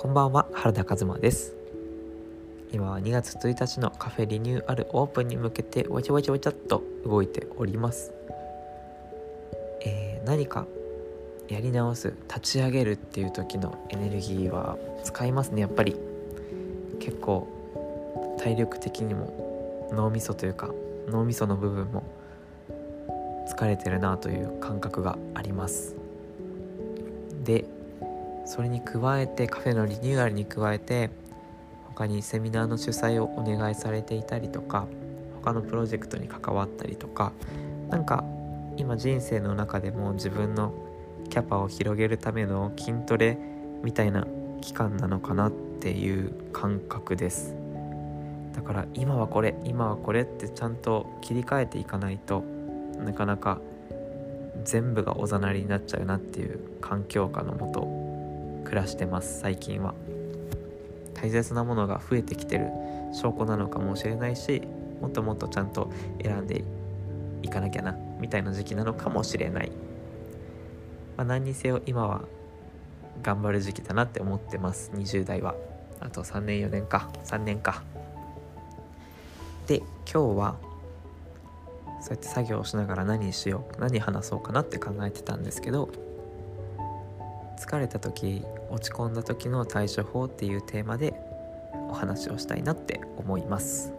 こんばんは原田和馬です。今は2月1日のカフェリニューアルオープンに向けてわちゃわちゃわちゃっと動いております。えー、何かやり直す立ち上げるっていう時のエネルギーは使いますねやっぱり。結構体力的にも脳みそというか脳みその部分も疲れてるなという感覚があります。でそれに加えてカフェのリニューアルに加えて他にセミナーの主催をお願いされていたりとか他のプロジェクトに関わったりとかなんか今人生の中でも自分のキャパを広げるための筋トレみたいな期間なのかなっていう感覚です。だから今はこれ今はこれってちゃんと切り替えていかないとなかなか全部がおざなりになっちゃうなっていう環境下のもと暮らしてます最近は。大切なものが増えてきてる証拠なのかもしれないしもっともっとちゃんと選んでいかなきゃなみたいな時期なのかもしれない、まあ、何にせよ今は頑張る時期だなって思ってます。20代は。あと3年4年か。3年か。で今日はそうやって作業をしながら何しよう何話そうかなって考えてたんですけど疲れた時落ち込んだ時の対処法っていうテーマでお話をしたいなって思います。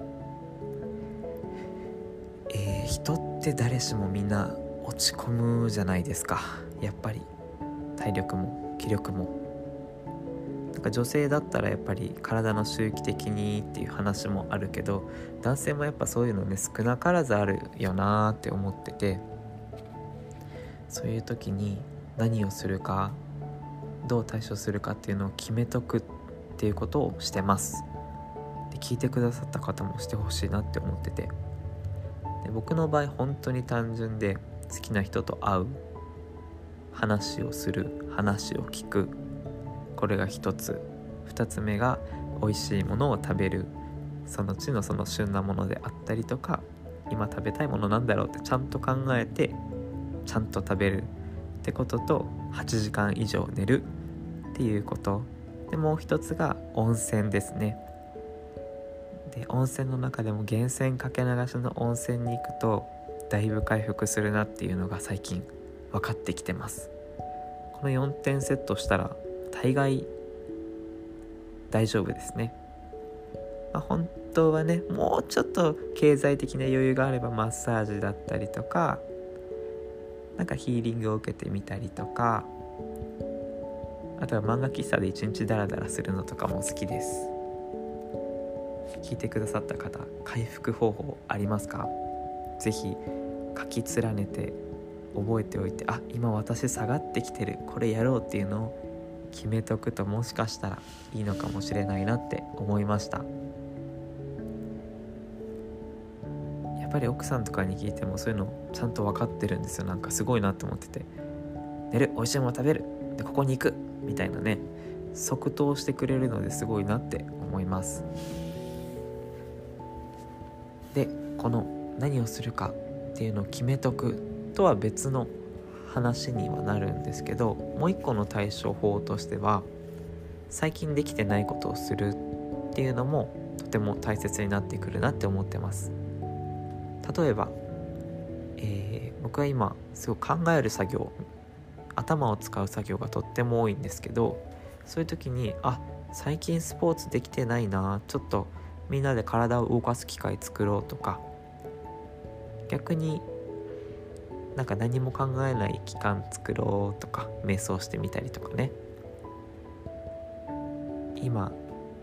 えー、人って誰しもみんな落ち込むじゃないですか。やっぱり体力も気力も。なんか女性だったらやっぱり体の周期的にっていう話もあるけど男性もやっぱそういうのね少なからずあるよなーって思っててそういう時に何をするかどう対処するかっていうのを決めとくっていうことをしてます。で聞いてくださった方もしてほしいなって思ってて。で僕の場合本当に単純で好きな人と会う話をする話を聞く。これが一つ。二つ目が美味しいものを食べるその地のその旬なものであったりとか今食べたいものなんだろうってちゃんと考えてちゃんと食べるってことと8時間以上寝るっていうこと。でもう一つが温泉ですね。で温泉の中でも源泉かけ流しの温泉に行くとだいぶ回復するなっていうのが最近分かってきてます。この4点セットしたら大概大丈夫ですね、まあ、本当はねもうちょっと経済的な余裕があればマッサージだったりとかなんかヒーリングを受けてみたりとかあとは漫画喫茶で一日ダラダラするのとかも好きです。聞いてくださった方回復方法ありますか？是非書き連ねて覚えておいてあ今私下がってきてる。これやろうっていうのを決めとくともしかしたらいいのかもしれないなって思いました。やっぱり奥さんとかに聞いてもそういうのちゃんと分かってるんですよ。なんかすごいなと思ってて。寝る美味しいもの食べる。でここに行く。みたいなね即答してくれるのですごいなって思います。でこの何をするかっていうのを決めとくとは別の話にはなるんですけどもう一個の対処法としては最近できてないことをするっていうのもとても大切になってくるなって思ってます。例えば、えー、僕は今すごい考える作業頭を使う作業がとっても多いんですけどそういう時にあ最近スポーツできてないなちょっとみんなで体を動かす機会作ろうとか逆になんか何も考えない期間作ろうとか瞑想してみたりとかね。今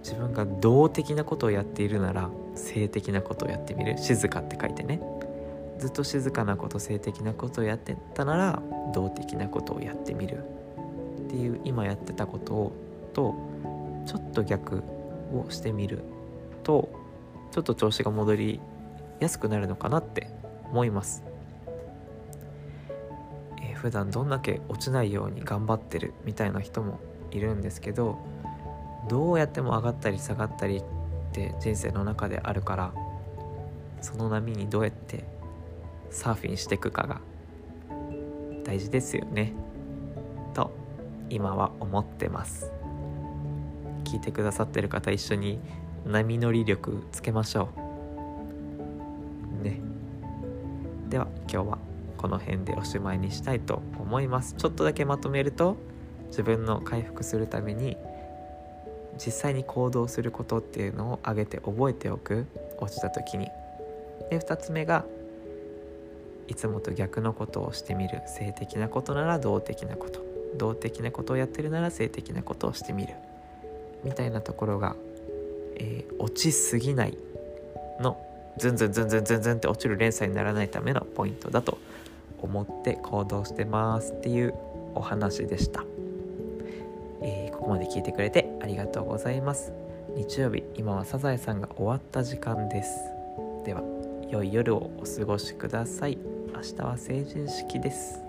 自分が動的なことをやっているなら性的なことをやってみる。静かって書いてね。ずっと静かなこと性的なことをやってたなら動的なことをやってみるっていう今やってたことをとちょっと逆をしてみるとちょっと調子が戻りやすくなるのかなって思います、えー、普段どんだけ落ちないように頑張ってるみたいな人もいるんですけどどうやっても上がったり下がったりって人生の中であるからその波にどうやってサーフィンしていくかが大事ですよね。と今は思ってます。聞いてくださってる方一緒に波乗り力つけましょう。ね。では今日はこの辺でおしまいにしたいと思います。ちょっとだけまとめると自分の回復するために実際に行動することっていうのを挙げて覚えておく。落ちた時に。で2つ目がいつもと逆のことをしてみる。性的なことなら動的なこと。動的なことをやってるなら性的なことをしてみる。みたいなところが、えー、落ちすぎないの。ズンズンズンズンズンズンって落ちる連鎖にならないためのポイントだと思って行動してますっていうお話でした、えー、ここまで聞いてくれてありがとうございます。日曜日今はサザエさんが終わった時間です。では良い夜をお過ごしください。明日は成人式です。